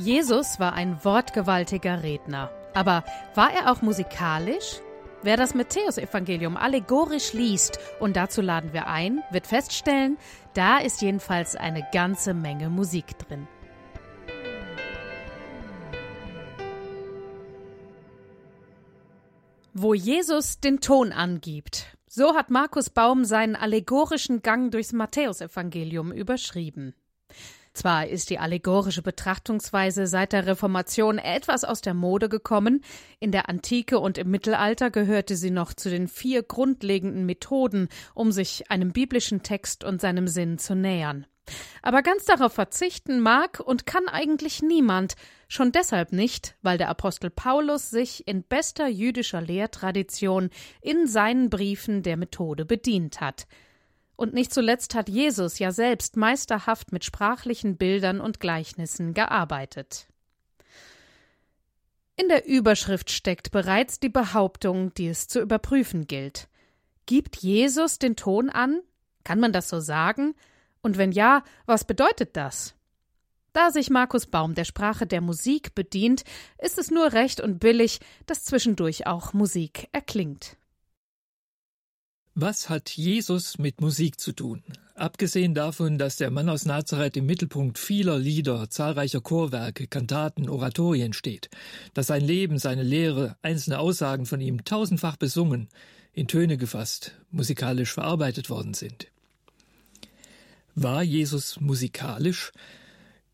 Jesus war ein wortgewaltiger Redner. Aber war er auch musikalisch? Wer das Matthäusevangelium allegorisch liest, und dazu laden wir ein, wird feststellen, da ist jedenfalls eine ganze Menge Musik drin. Wo Jesus den Ton angibt, so hat Markus Baum seinen allegorischen Gang durchs Matthäusevangelium überschrieben. Zwar ist die allegorische Betrachtungsweise seit der Reformation etwas aus der Mode gekommen, in der Antike und im Mittelalter gehörte sie noch zu den vier grundlegenden Methoden, um sich einem biblischen Text und seinem Sinn zu nähern. Aber ganz darauf verzichten mag und kann eigentlich niemand, schon deshalb nicht, weil der Apostel Paulus sich in bester jüdischer Lehrtradition in seinen Briefen der Methode bedient hat. Und nicht zuletzt hat Jesus ja selbst meisterhaft mit sprachlichen Bildern und Gleichnissen gearbeitet. In der Überschrift steckt bereits die Behauptung, die es zu überprüfen gilt. Gibt Jesus den Ton an? Kann man das so sagen? Und wenn ja, was bedeutet das? Da sich Markus Baum der Sprache der Musik bedient, ist es nur recht und billig, dass zwischendurch auch Musik erklingt. Was hat Jesus mit Musik zu tun? Abgesehen davon, dass der Mann aus Nazareth im Mittelpunkt vieler Lieder, zahlreicher Chorwerke, Kantaten, Oratorien steht, dass sein Leben, seine Lehre, einzelne Aussagen von ihm tausendfach besungen, in Töne gefasst, musikalisch verarbeitet worden sind. War Jesus musikalisch?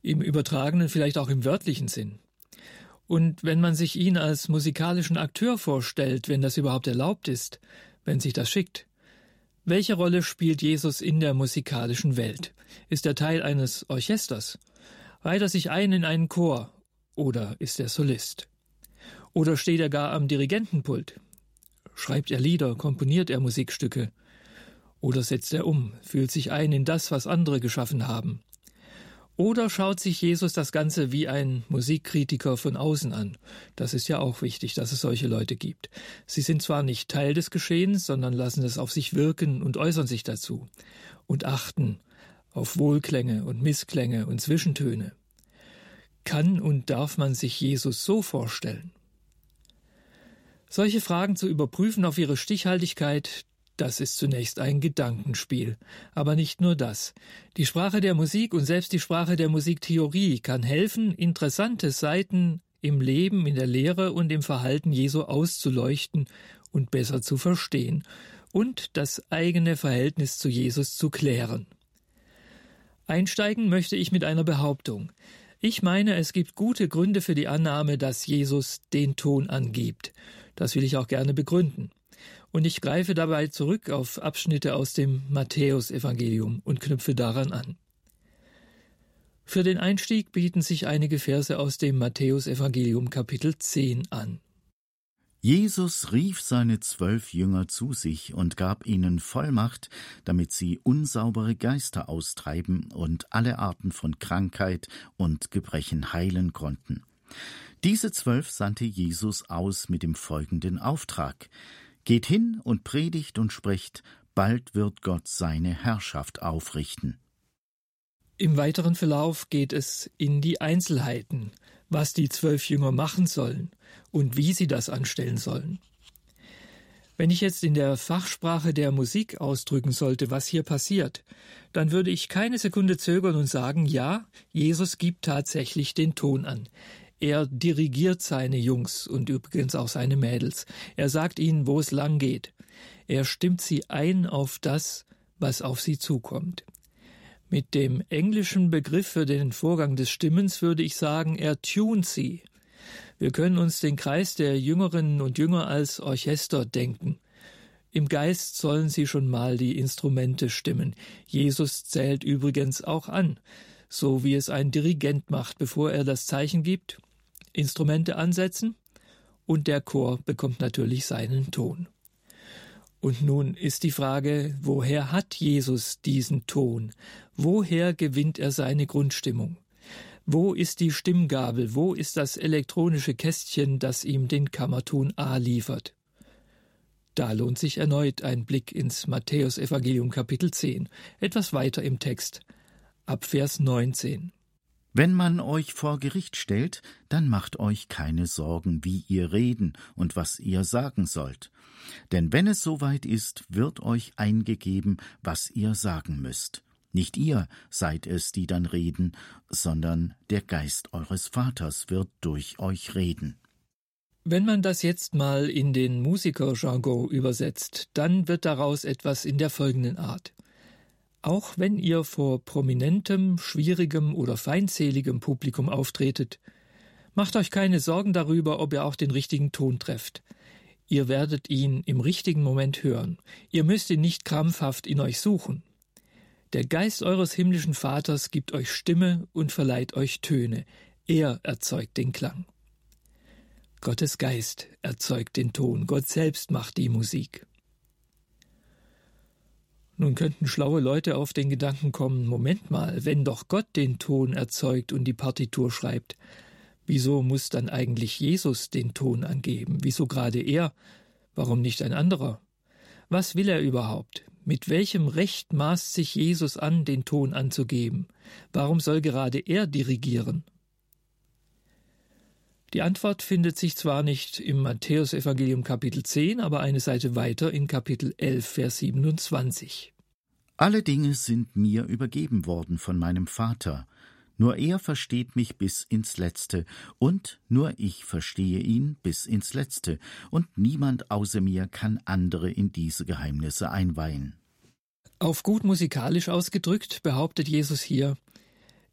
Im übertragenen, vielleicht auch im wörtlichen Sinn. Und wenn man sich ihn als musikalischen Akteur vorstellt, wenn das überhaupt erlaubt ist, wenn sich das schickt. Welche Rolle spielt Jesus in der musikalischen Welt? Ist er Teil eines Orchesters? Reiht er sich ein in einen Chor? Oder ist er Solist? Oder steht er gar am Dirigentenpult? Schreibt er Lieder, komponiert er Musikstücke? Oder setzt er um, fühlt sich ein in das, was andere geschaffen haben? Oder schaut sich Jesus das Ganze wie ein Musikkritiker von außen an? Das ist ja auch wichtig, dass es solche Leute gibt. Sie sind zwar nicht Teil des Geschehens, sondern lassen es auf sich wirken und äußern sich dazu und achten auf Wohlklänge und Missklänge und Zwischentöne. Kann und darf man sich Jesus so vorstellen? Solche Fragen zu überprüfen auf ihre Stichhaltigkeit, das ist zunächst ein Gedankenspiel. Aber nicht nur das. Die Sprache der Musik und selbst die Sprache der Musiktheorie kann helfen, interessante Seiten im Leben, in der Lehre und im Verhalten Jesu auszuleuchten und besser zu verstehen und das eigene Verhältnis zu Jesus zu klären. Einsteigen möchte ich mit einer Behauptung. Ich meine, es gibt gute Gründe für die Annahme, dass Jesus den Ton angibt. Das will ich auch gerne begründen. Und ich greife dabei zurück auf Abschnitte aus dem Matthäusevangelium und knüpfe daran an. Für den Einstieg bieten sich einige Verse aus dem Matthäusevangelium Kapitel 10 an. Jesus rief seine zwölf Jünger zu sich und gab ihnen Vollmacht, damit sie unsaubere Geister austreiben und alle Arten von Krankheit und Gebrechen heilen konnten. Diese zwölf sandte Jesus aus mit dem folgenden Auftrag Geht hin und predigt und spricht, bald wird Gott seine Herrschaft aufrichten. Im weiteren Verlauf geht es in die Einzelheiten, was die zwölf Jünger machen sollen und wie sie das anstellen sollen. Wenn ich jetzt in der Fachsprache der Musik ausdrücken sollte, was hier passiert, dann würde ich keine Sekunde zögern und sagen, ja, Jesus gibt tatsächlich den Ton an. Er dirigiert seine Jungs und übrigens auch seine Mädels. Er sagt ihnen, wo es lang geht. Er stimmt sie ein auf das, was auf sie zukommt. Mit dem englischen Begriff für den Vorgang des Stimmens würde ich sagen, er tunt sie. Wir können uns den Kreis der Jüngerinnen und Jünger als Orchester denken. Im Geist sollen sie schon mal die Instrumente stimmen. Jesus zählt übrigens auch an, so wie es ein Dirigent macht, bevor er das Zeichen gibt Instrumente ansetzen und der Chor bekommt natürlich seinen Ton. Und nun ist die Frage, woher hat Jesus diesen Ton? Woher gewinnt er seine Grundstimmung? Wo ist die Stimmgabel? Wo ist das elektronische Kästchen, das ihm den Kammerton A liefert? Da lohnt sich erneut ein Blick ins Matthäusevangelium Kapitel 10, etwas weiter im Text, ab Vers 19. Wenn man euch vor Gericht stellt, dann macht euch keine Sorgen, wie ihr reden und was ihr sagen sollt. Denn wenn es soweit ist, wird euch eingegeben, was ihr sagen müsst. Nicht ihr seid es, die dann reden, sondern der Geist eures Vaters wird durch euch reden. Wenn man das jetzt mal in den Musikerjargon übersetzt, dann wird daraus etwas in der folgenden Art. Auch wenn ihr vor prominentem, schwierigem oder feindseligem Publikum auftretet, macht euch keine Sorgen darüber, ob ihr auch den richtigen Ton trefft. Ihr werdet ihn im richtigen Moment hören. Ihr müsst ihn nicht krampfhaft in euch suchen. Der Geist eures himmlischen Vaters gibt euch Stimme und verleiht euch Töne. Er erzeugt den Klang. Gottes Geist erzeugt den Ton. Gott selbst macht die Musik. Nun könnten schlaue Leute auf den Gedanken kommen, Moment mal, wenn doch Gott den Ton erzeugt und die Partitur schreibt, wieso muss dann eigentlich Jesus den Ton angeben? Wieso gerade er? Warum nicht ein anderer? Was will er überhaupt? Mit welchem Recht maßt sich Jesus an, den Ton anzugeben? Warum soll gerade er dirigieren? Die Antwort findet sich zwar nicht im Matthäusevangelium Kapitel 10, aber eine Seite weiter in Kapitel 11, Vers 27. Alle Dinge sind mir übergeben worden von meinem Vater. Nur er versteht mich bis ins Letzte, und nur ich verstehe ihn bis ins Letzte, und niemand außer mir kann andere in diese Geheimnisse einweihen. Auf gut musikalisch ausgedrückt behauptet Jesus hier,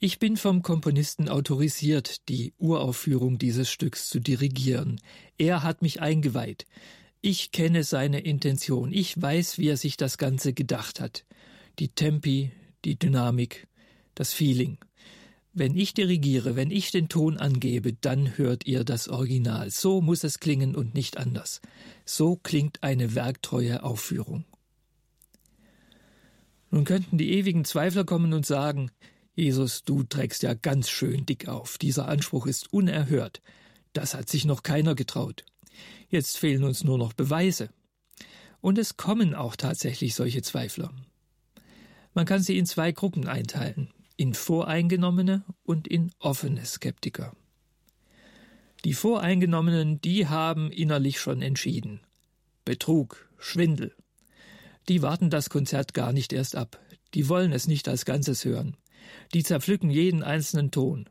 ich bin vom Komponisten autorisiert, die Uraufführung dieses Stücks zu dirigieren. Er hat mich eingeweiht. Ich kenne seine Intention. Ich weiß, wie er sich das Ganze gedacht hat. Die Tempi, die Dynamik, das Feeling. Wenn ich dirigiere, wenn ich den Ton angebe, dann hört ihr das Original. So muss es klingen und nicht anders. So klingt eine werktreue Aufführung. Nun könnten die ewigen Zweifler kommen und sagen, Jesus, du trägst ja ganz schön dick auf. Dieser Anspruch ist unerhört. Das hat sich noch keiner getraut. Jetzt fehlen uns nur noch Beweise. Und es kommen auch tatsächlich solche Zweifler. Man kann sie in zwei Gruppen einteilen, in voreingenommene und in offene Skeptiker. Die Voreingenommenen, die haben innerlich schon entschieden. Betrug, Schwindel. Die warten das Konzert gar nicht erst ab. Die wollen es nicht als Ganzes hören. Die zerpflücken jeden einzelnen Ton.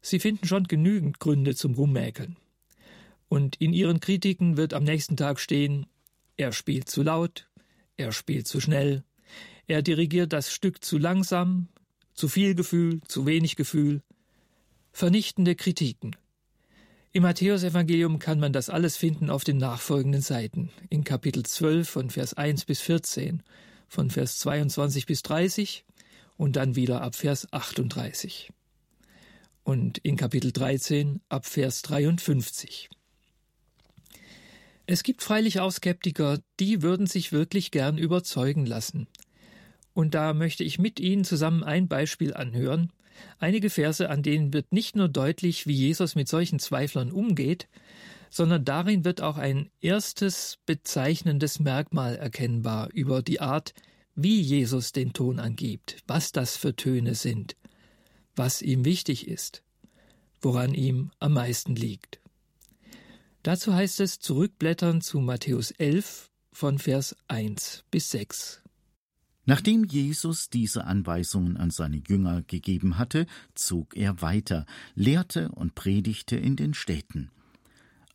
Sie finden schon genügend Gründe zum Rummäkeln. Und in ihren Kritiken wird am nächsten Tag stehen, er spielt zu laut, er spielt zu schnell, er dirigiert das Stück zu langsam, zu viel Gefühl, zu wenig Gefühl. Vernichtende Kritiken. Im Matthäusevangelium kann man das alles finden auf den nachfolgenden Seiten. In Kapitel 12 von Vers 1 bis 14, von Vers 22 bis 30 und dann wieder ab Vers 38. Und in Kapitel 13 ab Vers 53. Es gibt freilich auch Skeptiker, die würden sich wirklich gern überzeugen lassen. Und da möchte ich mit Ihnen zusammen ein Beispiel anhören, einige Verse, an denen wird nicht nur deutlich, wie Jesus mit solchen Zweiflern umgeht, sondern darin wird auch ein erstes bezeichnendes Merkmal erkennbar über die Art, wie Jesus den Ton angibt, was das für Töne sind, was ihm wichtig ist, woran ihm am meisten liegt. Dazu heißt es zurückblättern zu Matthäus 11 von Vers 1 bis 6. Nachdem Jesus diese Anweisungen an seine Jünger gegeben hatte, zog er weiter, lehrte und predigte in den Städten.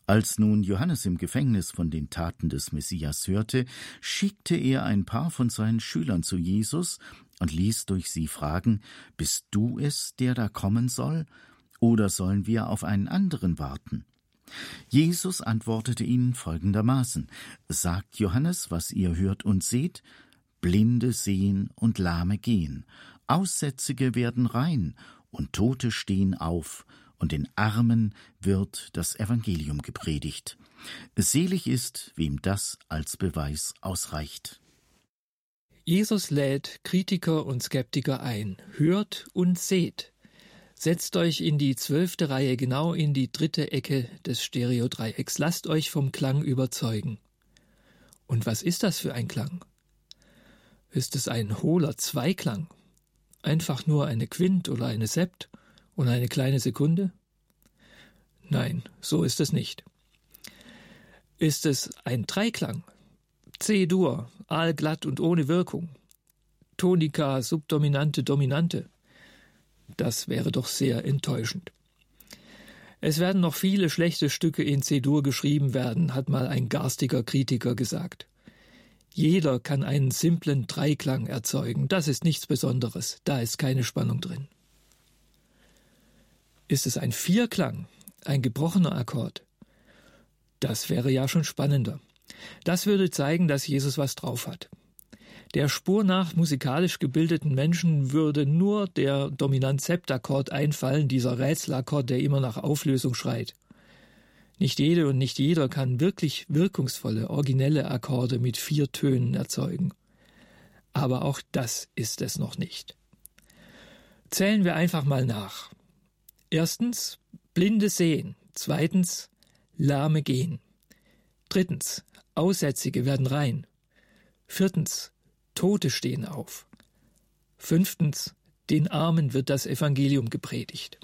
Als nun Johannes im Gefängnis von den Taten des Messias hörte, schickte er ein paar von seinen Schülern zu Jesus und ließ durch sie fragen, Bist du es, der da kommen soll, oder sollen wir auf einen anderen warten? Jesus antwortete ihnen folgendermaßen Sagt Johannes, was ihr hört und seht, Blinde sehen und Lahme gehen, Aussätzige werden rein und Tote stehen auf, und den Armen wird das Evangelium gepredigt. Selig ist, wem das als Beweis ausreicht. Jesus lädt Kritiker und Skeptiker ein. Hört und seht. Setzt euch in die zwölfte Reihe, genau in die dritte Ecke des Stereodreiecks. Lasst euch vom Klang überzeugen. Und was ist das für ein Klang? Ist es ein hohler Zweiklang? Einfach nur eine Quint oder eine Sept? Und eine kleine Sekunde? Nein, so ist es nicht. Ist es ein Dreiklang? C-Dur, aalglatt und ohne Wirkung. Tonika, Subdominante, Dominante. Das wäre doch sehr enttäuschend. Es werden noch viele schlechte Stücke in C-Dur geschrieben werden, hat mal ein garstiger Kritiker gesagt. Jeder kann einen simplen Dreiklang erzeugen, das ist nichts Besonderes, da ist keine Spannung drin. Ist es ein Vierklang, ein gebrochener Akkord? Das wäre ja schon spannender. Das würde zeigen, dass Jesus was drauf hat. Der Spur nach musikalisch gebildeten Menschen würde nur der Dominant-Septakkord einfallen, dieser Rätselakkord, der immer nach Auflösung schreit. Nicht jede und nicht jeder kann wirklich wirkungsvolle, originelle Akkorde mit vier Tönen erzeugen. Aber auch das ist es noch nicht. Zählen wir einfach mal nach. Erstens, Blinde sehen. Zweitens, Lahme gehen. Drittens, Aussätzige werden rein. Viertens, Tote stehen auf. Fünftens, den Armen wird das Evangelium gepredigt.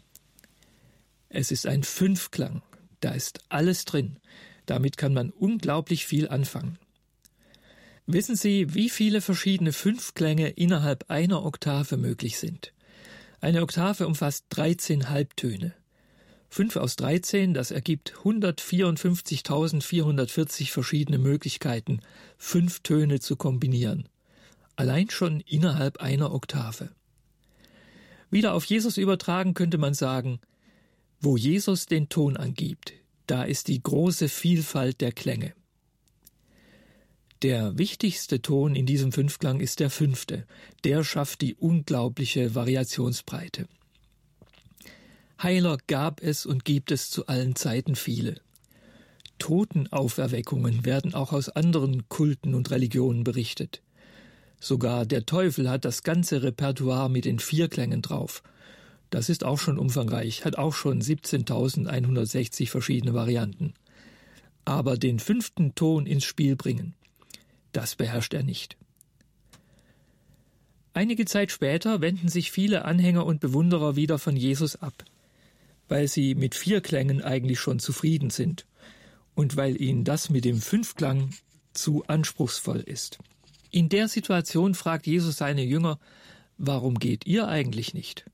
Es ist ein Fünfklang, da ist alles drin. Damit kann man unglaublich viel anfangen. Wissen Sie, wie viele verschiedene Fünfklänge innerhalb einer Oktave möglich sind? Eine Oktave umfasst 13 Halbtöne. 5 aus 13, das ergibt 154.440 verschiedene Möglichkeiten, fünf Töne zu kombinieren. Allein schon innerhalb einer Oktave. Wieder auf Jesus übertragen könnte man sagen, wo Jesus den Ton angibt, da ist die große Vielfalt der Klänge. Der wichtigste Ton in diesem Fünfklang ist der fünfte. Der schafft die unglaubliche Variationsbreite. Heiler gab es und gibt es zu allen Zeiten viele. Totenauferweckungen werden auch aus anderen Kulten und Religionen berichtet. Sogar der Teufel hat das ganze Repertoire mit den Vierklängen drauf. Das ist auch schon umfangreich, hat auch schon 17.160 verschiedene Varianten. Aber den fünften Ton ins Spiel bringen, das beherrscht er nicht. Einige Zeit später wenden sich viele Anhänger und Bewunderer wieder von Jesus ab, weil sie mit vier Klängen eigentlich schon zufrieden sind und weil ihnen das mit dem Fünfklang zu anspruchsvoll ist. In der Situation fragt Jesus seine Jünger, warum geht ihr eigentlich nicht?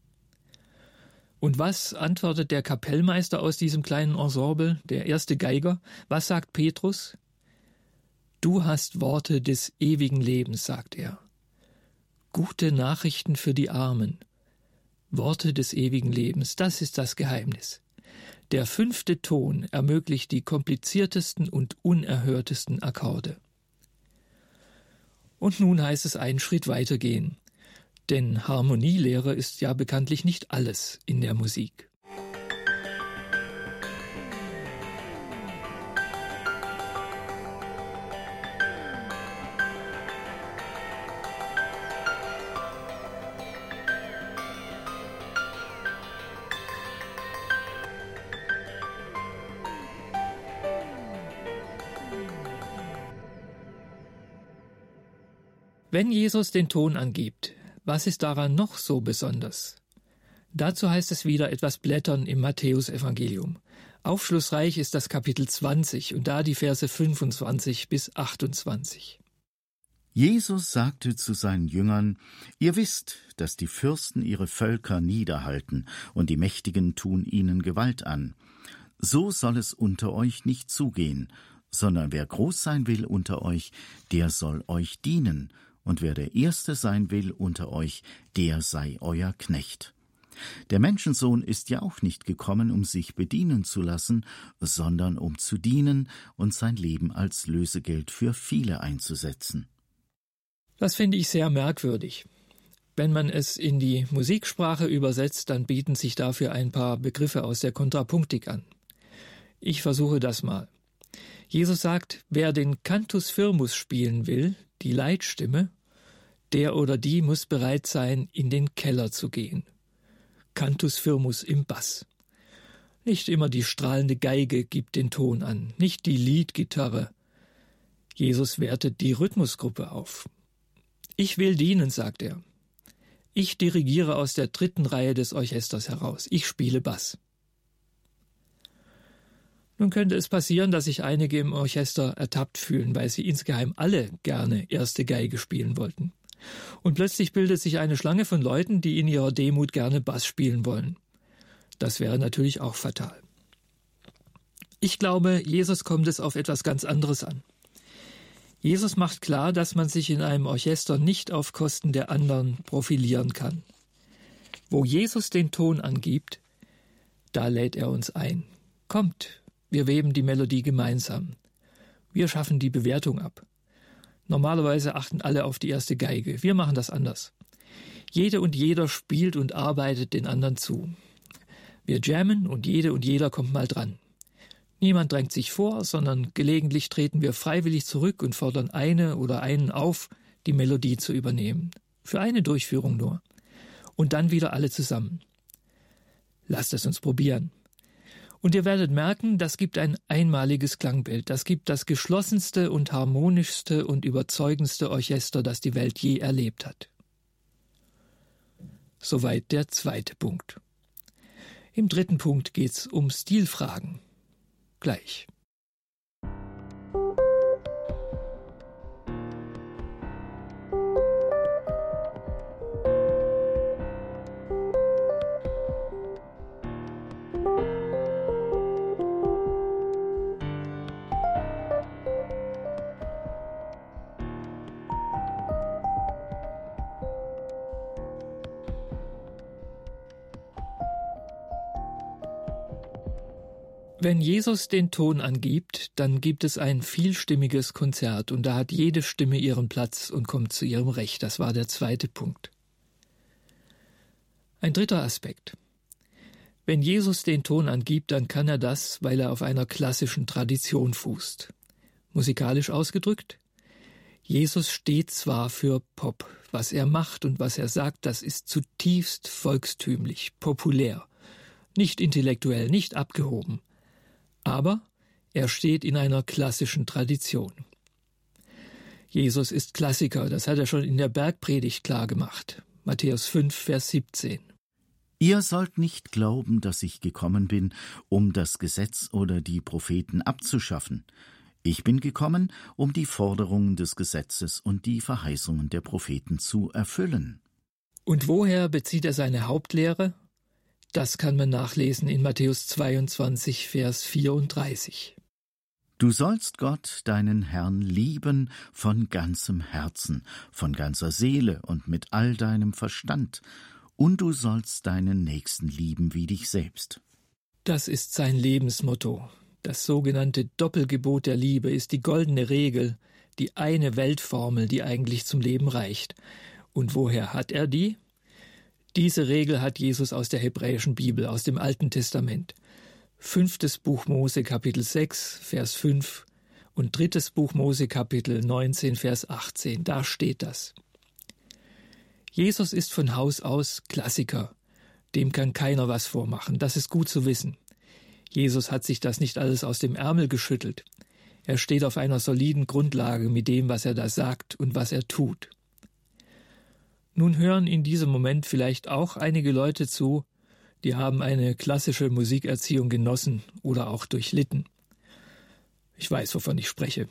Und was antwortet der Kapellmeister aus diesem kleinen Ensemble, der erste Geiger? Was sagt Petrus? Du hast Worte des ewigen Lebens, sagt er. Gute Nachrichten für die Armen. Worte des ewigen Lebens, das ist das Geheimnis. Der fünfte Ton ermöglicht die kompliziertesten und unerhörtesten Akkorde. Und nun heißt es einen Schritt weitergehen. Denn Harmonielehre ist ja bekanntlich nicht alles in der Musik. Wenn Jesus den Ton angibt, was ist daran noch so besonders? Dazu heißt es wieder etwas blättern im Matthäusevangelium. Aufschlussreich ist das Kapitel 20 und da die Verse 25 bis 28. Jesus sagte zu seinen Jüngern, Ihr wisst, dass die Fürsten ihre Völker niederhalten, und die Mächtigen tun ihnen Gewalt an. So soll es unter euch nicht zugehen, sondern wer groß sein will unter euch, der soll euch dienen, und wer der Erste sein will unter euch, der sei euer Knecht. Der Menschensohn ist ja auch nicht gekommen, um sich bedienen zu lassen, sondern um zu dienen und sein Leben als Lösegeld für viele einzusetzen. Das finde ich sehr merkwürdig. Wenn man es in die Musiksprache übersetzt, dann bieten sich dafür ein paar Begriffe aus der Kontrapunktik an. Ich versuche das mal. Jesus sagt, wer den Cantus firmus spielen will, die Leitstimme, der oder die muss bereit sein, in den Keller zu gehen. Cantus firmus im Bass. Nicht immer die strahlende Geige gibt den Ton an, nicht die Leadgitarre. Jesus wertet die Rhythmusgruppe auf. Ich will dienen, sagt er. Ich dirigiere aus der dritten Reihe des Orchesters heraus. Ich spiele Bass. Nun könnte es passieren, dass sich einige im Orchester ertappt fühlen, weil sie insgeheim alle gerne erste Geige spielen wollten. Und plötzlich bildet sich eine Schlange von Leuten, die in ihrer Demut gerne Bass spielen wollen. Das wäre natürlich auch fatal. Ich glaube, Jesus kommt es auf etwas ganz anderes an. Jesus macht klar, dass man sich in einem Orchester nicht auf Kosten der anderen profilieren kann. Wo Jesus den Ton angibt, da lädt er uns ein. Kommt, wir weben die Melodie gemeinsam. Wir schaffen die Bewertung ab. Normalerweise achten alle auf die erste Geige. Wir machen das anders. Jede und jeder spielt und arbeitet den anderen zu. Wir jammen und jede und jeder kommt mal dran. Niemand drängt sich vor, sondern gelegentlich treten wir freiwillig zurück und fordern eine oder einen auf, die Melodie zu übernehmen. Für eine Durchführung nur. Und dann wieder alle zusammen. Lasst es uns probieren. Und ihr werdet merken, das gibt ein einmaliges Klangbild. Das gibt das geschlossenste und harmonischste und überzeugendste Orchester, das die Welt je erlebt hat. Soweit der zweite Punkt. Im dritten Punkt geht's um Stilfragen. Gleich. Wenn Jesus den Ton angibt, dann gibt es ein vielstimmiges Konzert und da hat jede Stimme ihren Platz und kommt zu ihrem Recht. Das war der zweite Punkt. Ein dritter Aspekt. Wenn Jesus den Ton angibt, dann kann er das, weil er auf einer klassischen Tradition fußt. Musikalisch ausgedrückt, Jesus steht zwar für Pop, was er macht und was er sagt, das ist zutiefst volkstümlich, populär, nicht intellektuell, nicht abgehoben. Aber er steht in einer klassischen Tradition. Jesus ist Klassiker, das hat er schon in der Bergpredigt klar gemacht. Matthäus 5, Vers 17. Ihr sollt nicht glauben, dass ich gekommen bin, um das Gesetz oder die Propheten abzuschaffen. Ich bin gekommen, um die Forderungen des Gesetzes und die Verheißungen der Propheten zu erfüllen. Und woher bezieht er seine Hauptlehre? Das kann man nachlesen in Matthäus 22, Vers 34. Du sollst Gott, deinen Herrn, lieben von ganzem Herzen, von ganzer Seele und mit all deinem Verstand, und du sollst deinen Nächsten lieben wie dich selbst. Das ist sein Lebensmotto. Das sogenannte Doppelgebot der Liebe ist die goldene Regel, die eine Weltformel, die eigentlich zum Leben reicht. Und woher hat er die? Diese Regel hat Jesus aus der hebräischen Bibel, aus dem Alten Testament. Fünftes Buch Mose Kapitel 6, Vers 5 und drittes Buch Mose Kapitel 19, Vers 18. Da steht das. Jesus ist von Haus aus Klassiker. Dem kann keiner was vormachen. Das ist gut zu wissen. Jesus hat sich das nicht alles aus dem Ärmel geschüttelt. Er steht auf einer soliden Grundlage mit dem, was er da sagt und was er tut. Nun hören in diesem Moment vielleicht auch einige Leute zu, die haben eine klassische Musikerziehung genossen oder auch durchlitten. Ich weiß, wovon ich spreche.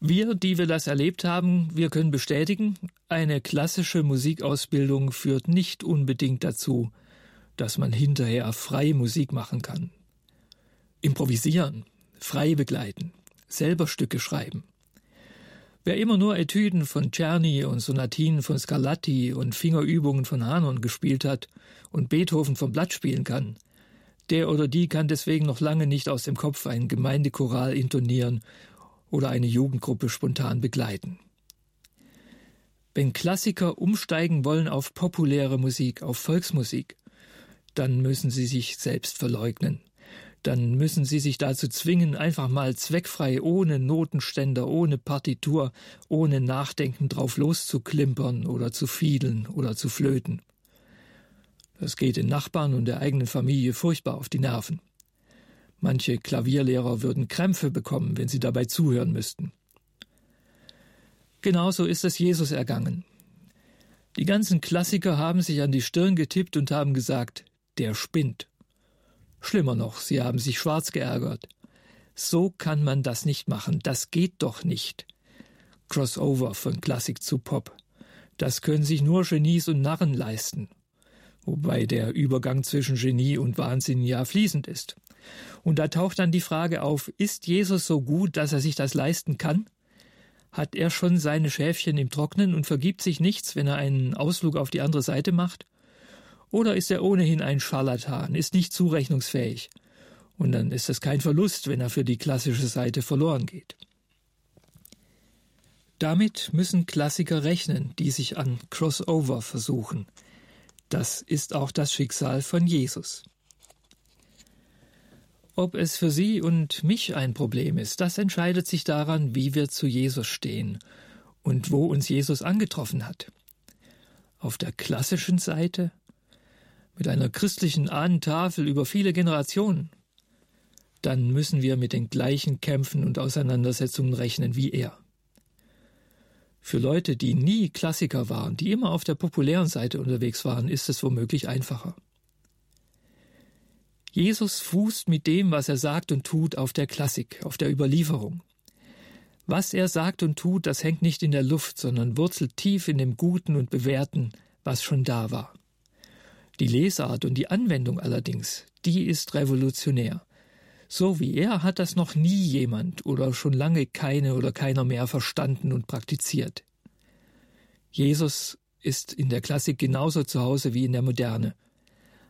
Wir, die wir das erlebt haben, wir können bestätigen, eine klassische Musikausbildung führt nicht unbedingt dazu, dass man hinterher frei Musik machen kann. Improvisieren, frei begleiten, selber Stücke schreiben. Wer immer nur Etüden von Czerny und Sonatinen von Scarlatti und Fingerübungen von Hanon gespielt hat und Beethoven vom Blatt spielen kann, der oder die kann deswegen noch lange nicht aus dem Kopf ein Gemeindechoral intonieren oder eine Jugendgruppe spontan begleiten. Wenn Klassiker umsteigen wollen auf populäre Musik, auf Volksmusik, dann müssen sie sich selbst verleugnen dann müssen sie sich dazu zwingen, einfach mal zweckfrei, ohne Notenständer, ohne Partitur, ohne Nachdenken drauf loszuklimpern oder zu fiedeln oder zu flöten. Das geht den Nachbarn und der eigenen Familie furchtbar auf die Nerven. Manche Klavierlehrer würden Krämpfe bekommen, wenn sie dabei zuhören müssten. Genauso ist es Jesus ergangen. Die ganzen Klassiker haben sich an die Stirn getippt und haben gesagt, der spinnt. Schlimmer noch, sie haben sich schwarz geärgert. So kann man das nicht machen, das geht doch nicht. Crossover von Klassik zu Pop. Das können sich nur Genies und Narren leisten. Wobei der Übergang zwischen Genie und Wahnsinn ja fließend ist. Und da taucht dann die Frage auf, ist Jesus so gut, dass er sich das leisten kann? Hat er schon seine Schäfchen im Trocknen und vergibt sich nichts, wenn er einen Ausflug auf die andere Seite macht? Oder ist er ohnehin ein Scharlatan, ist nicht zurechnungsfähig? Und dann ist es kein Verlust, wenn er für die klassische Seite verloren geht. Damit müssen Klassiker rechnen, die sich an Crossover versuchen. Das ist auch das Schicksal von Jesus. Ob es für Sie und mich ein Problem ist, das entscheidet sich daran, wie wir zu Jesus stehen und wo uns Jesus angetroffen hat. Auf der klassischen Seite, mit einer christlichen Ahnentafel über viele Generationen, dann müssen wir mit den gleichen Kämpfen und Auseinandersetzungen rechnen wie er. Für Leute, die nie Klassiker waren, die immer auf der populären Seite unterwegs waren, ist es womöglich einfacher. Jesus fußt mit dem, was er sagt und tut, auf der Klassik, auf der Überlieferung. Was er sagt und tut, das hängt nicht in der Luft, sondern wurzelt tief in dem Guten und Bewährten, was schon da war. Die Lesart und die Anwendung allerdings, die ist revolutionär. So wie er hat das noch nie jemand oder schon lange keine oder keiner mehr verstanden und praktiziert. Jesus ist in der Klassik genauso zu Hause wie in der Moderne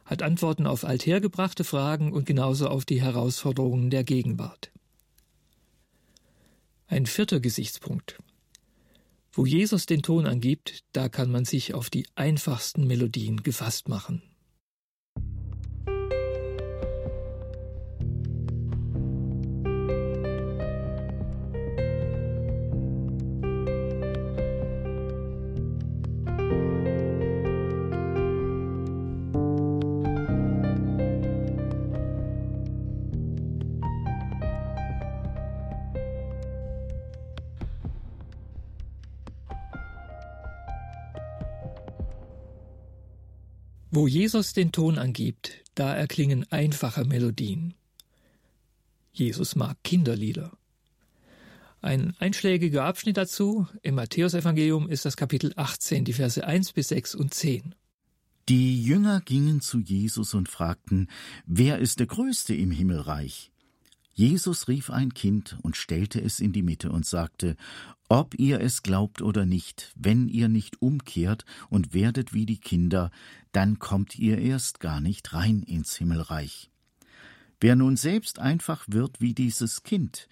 hat Antworten auf althergebrachte Fragen und genauso auf die Herausforderungen der Gegenwart. Ein vierter Gesichtspunkt. Wo Jesus den Ton angibt, da kann man sich auf die einfachsten Melodien gefasst machen. Wo Jesus den Ton angibt, da erklingen einfache Melodien. Jesus mag Kinderlieder. Ein einschlägiger Abschnitt dazu im Matthäusevangelium ist das Kapitel 18, die Verse 1 bis 6 und 10. Die Jünger gingen zu Jesus und fragten, wer ist der Größte im Himmelreich? Jesus rief ein Kind und stellte es in die Mitte und sagte, ob ihr es glaubt oder nicht, wenn ihr nicht umkehrt und werdet wie die Kinder, dann kommt ihr erst gar nicht rein ins Himmelreich. Wer nun selbst einfach wird wie dieses Kind,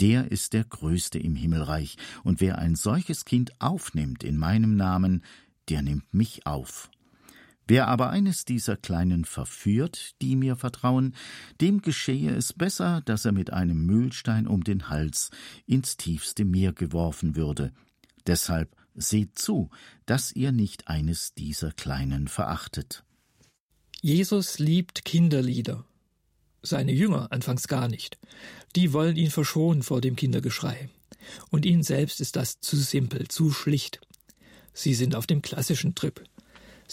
der ist der Größte im Himmelreich, und wer ein solches Kind aufnimmt in meinem Namen, der nimmt mich auf. Wer aber eines dieser Kleinen verführt, die mir vertrauen, dem geschehe es besser, dass er mit einem Mühlstein um den Hals ins tiefste Meer geworfen würde. Deshalb seht zu, dass ihr nicht eines dieser Kleinen verachtet. Jesus liebt Kinderlieder. Seine Jünger anfangs gar nicht. Die wollen ihn verschonen vor dem Kindergeschrei. Und ihnen selbst ist das zu simpel, zu schlicht. Sie sind auf dem klassischen Trip.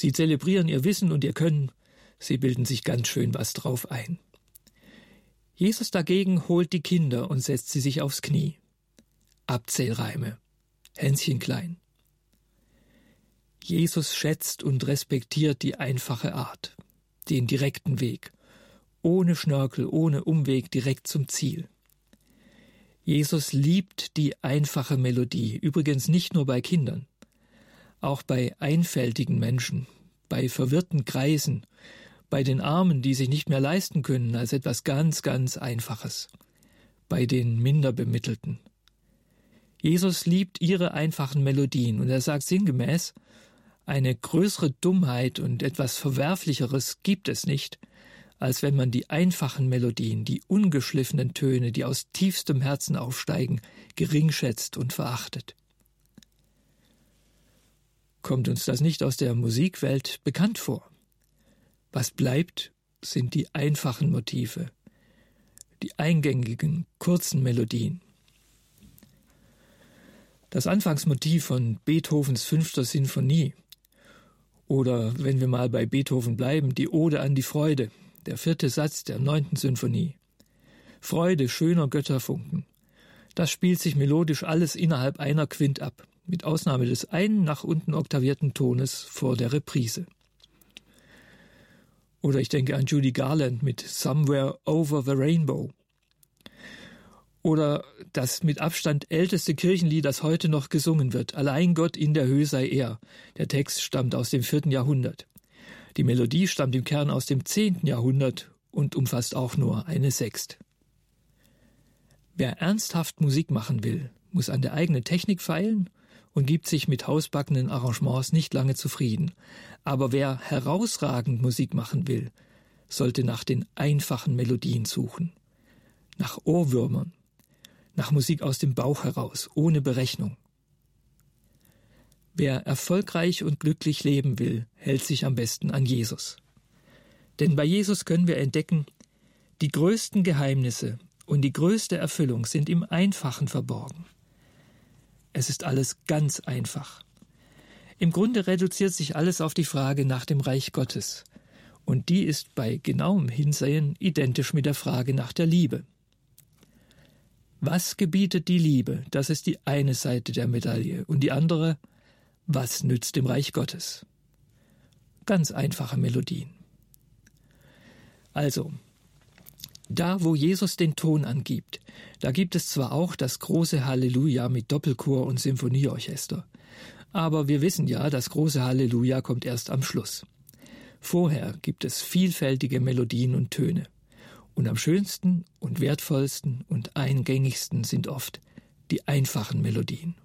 Sie zelebrieren ihr Wissen und ihr Können, sie bilden sich ganz schön was drauf ein. Jesus dagegen holt die Kinder und setzt sie sich aufs Knie. Abzählreime, Hänschen klein. Jesus schätzt und respektiert die einfache Art, den direkten Weg, ohne Schnörkel, ohne Umweg direkt zum Ziel. Jesus liebt die einfache Melodie, übrigens nicht nur bei Kindern auch bei einfältigen Menschen, bei verwirrten Kreisen, bei den Armen, die sich nicht mehr leisten können, als etwas ganz, ganz Einfaches, bei den Minderbemittelten. Jesus liebt ihre einfachen Melodien und er sagt sinngemäß, eine größere Dummheit und etwas Verwerflicheres gibt es nicht, als wenn man die einfachen Melodien, die ungeschliffenen Töne, die aus tiefstem Herzen aufsteigen, geringschätzt und verachtet. Kommt uns das nicht aus der Musikwelt bekannt vor? Was bleibt, sind die einfachen Motive, die eingängigen, kurzen Melodien. Das Anfangsmotiv von Beethovens fünfter Sinfonie Oder wenn wir mal bei Beethoven bleiben, die Ode an die Freude, der vierte Satz der neunten Sinfonie. Freude schöner Götterfunken. Das spielt sich melodisch alles innerhalb einer Quint ab, mit Ausnahme des einen nach unten oktavierten Tones vor der Reprise. Oder ich denke an Judy Garland mit Somewhere Over the Rainbow. Oder das mit Abstand älteste Kirchenlied, das heute noch gesungen wird, Allein Gott in der Höhe sei er. Der Text stammt aus dem vierten Jahrhundert. Die Melodie stammt im Kern aus dem zehnten Jahrhundert und umfasst auch nur eine Sext. Wer ernsthaft Musik machen will, muss an der eigenen Technik feilen und gibt sich mit hausbackenen Arrangements nicht lange zufrieden. Aber wer herausragend Musik machen will, sollte nach den einfachen Melodien suchen, nach Ohrwürmern, nach Musik aus dem Bauch heraus, ohne Berechnung. Wer erfolgreich und glücklich leben will, hält sich am besten an Jesus. Denn bei Jesus können wir entdecken, die größten Geheimnisse und die größte Erfüllung sind im Einfachen verborgen. Es ist alles ganz einfach. Im Grunde reduziert sich alles auf die Frage nach dem Reich Gottes. Und die ist bei genauem Hinsehen identisch mit der Frage nach der Liebe. Was gebietet die Liebe? Das ist die eine Seite der Medaille. Und die andere, was nützt dem Reich Gottes? Ganz einfache Melodien. Also, da, wo Jesus den Ton angibt, da gibt es zwar auch das große Halleluja mit Doppelchor und Symphonieorchester, aber wir wissen ja, das große Halleluja kommt erst am Schluss. Vorher gibt es vielfältige Melodien und Töne. Und am schönsten und wertvollsten und eingängigsten sind oft die einfachen Melodien.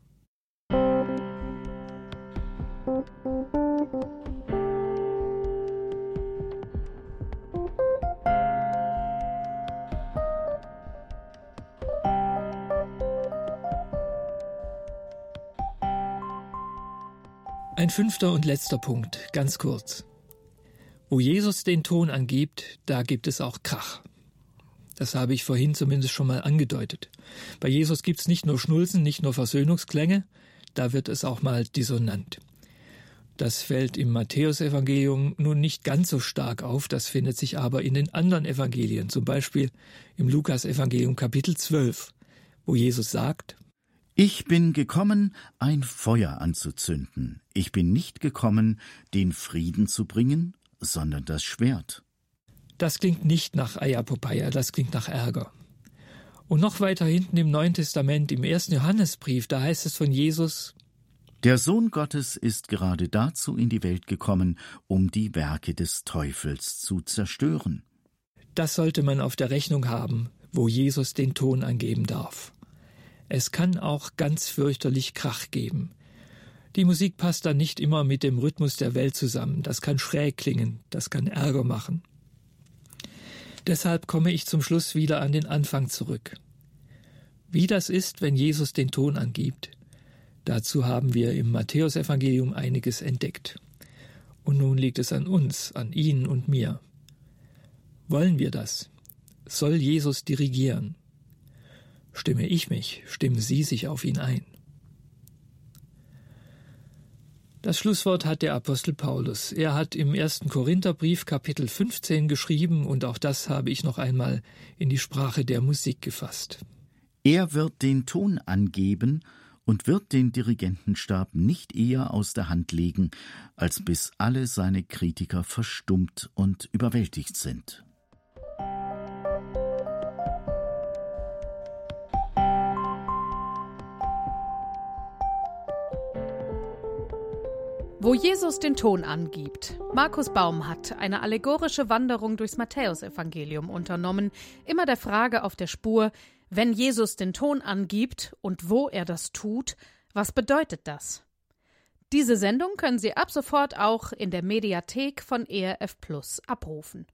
Ein fünfter und letzter Punkt, ganz kurz. Wo Jesus den Ton angibt, da gibt es auch Krach. Das habe ich vorhin zumindest schon mal angedeutet. Bei Jesus gibt es nicht nur Schnulzen, nicht nur Versöhnungsklänge, da wird es auch mal dissonant. Das fällt im Matthäusevangelium nun nicht ganz so stark auf, das findet sich aber in den anderen Evangelien, zum Beispiel im Lukasevangelium Kapitel 12, wo Jesus sagt, ich bin gekommen, ein Feuer anzuzünden. Ich bin nicht gekommen, den Frieden zu bringen, sondern das Schwert. Das klingt nicht nach Eierpopeia, das klingt nach Ärger. Und noch weiter hinten im Neuen Testament, im ersten Johannesbrief, da heißt es von Jesus, der Sohn Gottes ist gerade dazu in die Welt gekommen, um die Werke des Teufels zu zerstören. Das sollte man auf der Rechnung haben, wo Jesus den Ton angeben darf. Es kann auch ganz fürchterlich Krach geben. Die Musik passt dann nicht immer mit dem Rhythmus der Welt zusammen. Das kann schräg klingen, das kann Ärger machen. Deshalb komme ich zum Schluss wieder an den Anfang zurück. Wie das ist, wenn Jesus den Ton angibt, dazu haben wir im Matthäusevangelium einiges entdeckt. Und nun liegt es an uns, an Ihnen und mir. Wollen wir das? Soll Jesus dirigieren? Stimme ich mich, stimmen Sie sich auf ihn ein. Das Schlusswort hat der Apostel Paulus. Er hat im ersten Korintherbrief Kapitel 15 geschrieben und auch das habe ich noch einmal in die Sprache der Musik gefasst. Er wird den Ton angeben und wird den Dirigentenstab nicht eher aus der Hand legen, als bis alle seine Kritiker verstummt und überwältigt sind. Wo Jesus den Ton angibt. Markus Baum hat eine allegorische Wanderung durchs Matthäusevangelium unternommen, immer der Frage auf der Spur, wenn Jesus den Ton angibt und wo er das tut, was bedeutet das? Diese Sendung können Sie ab sofort auch in der Mediathek von ERF Plus abrufen.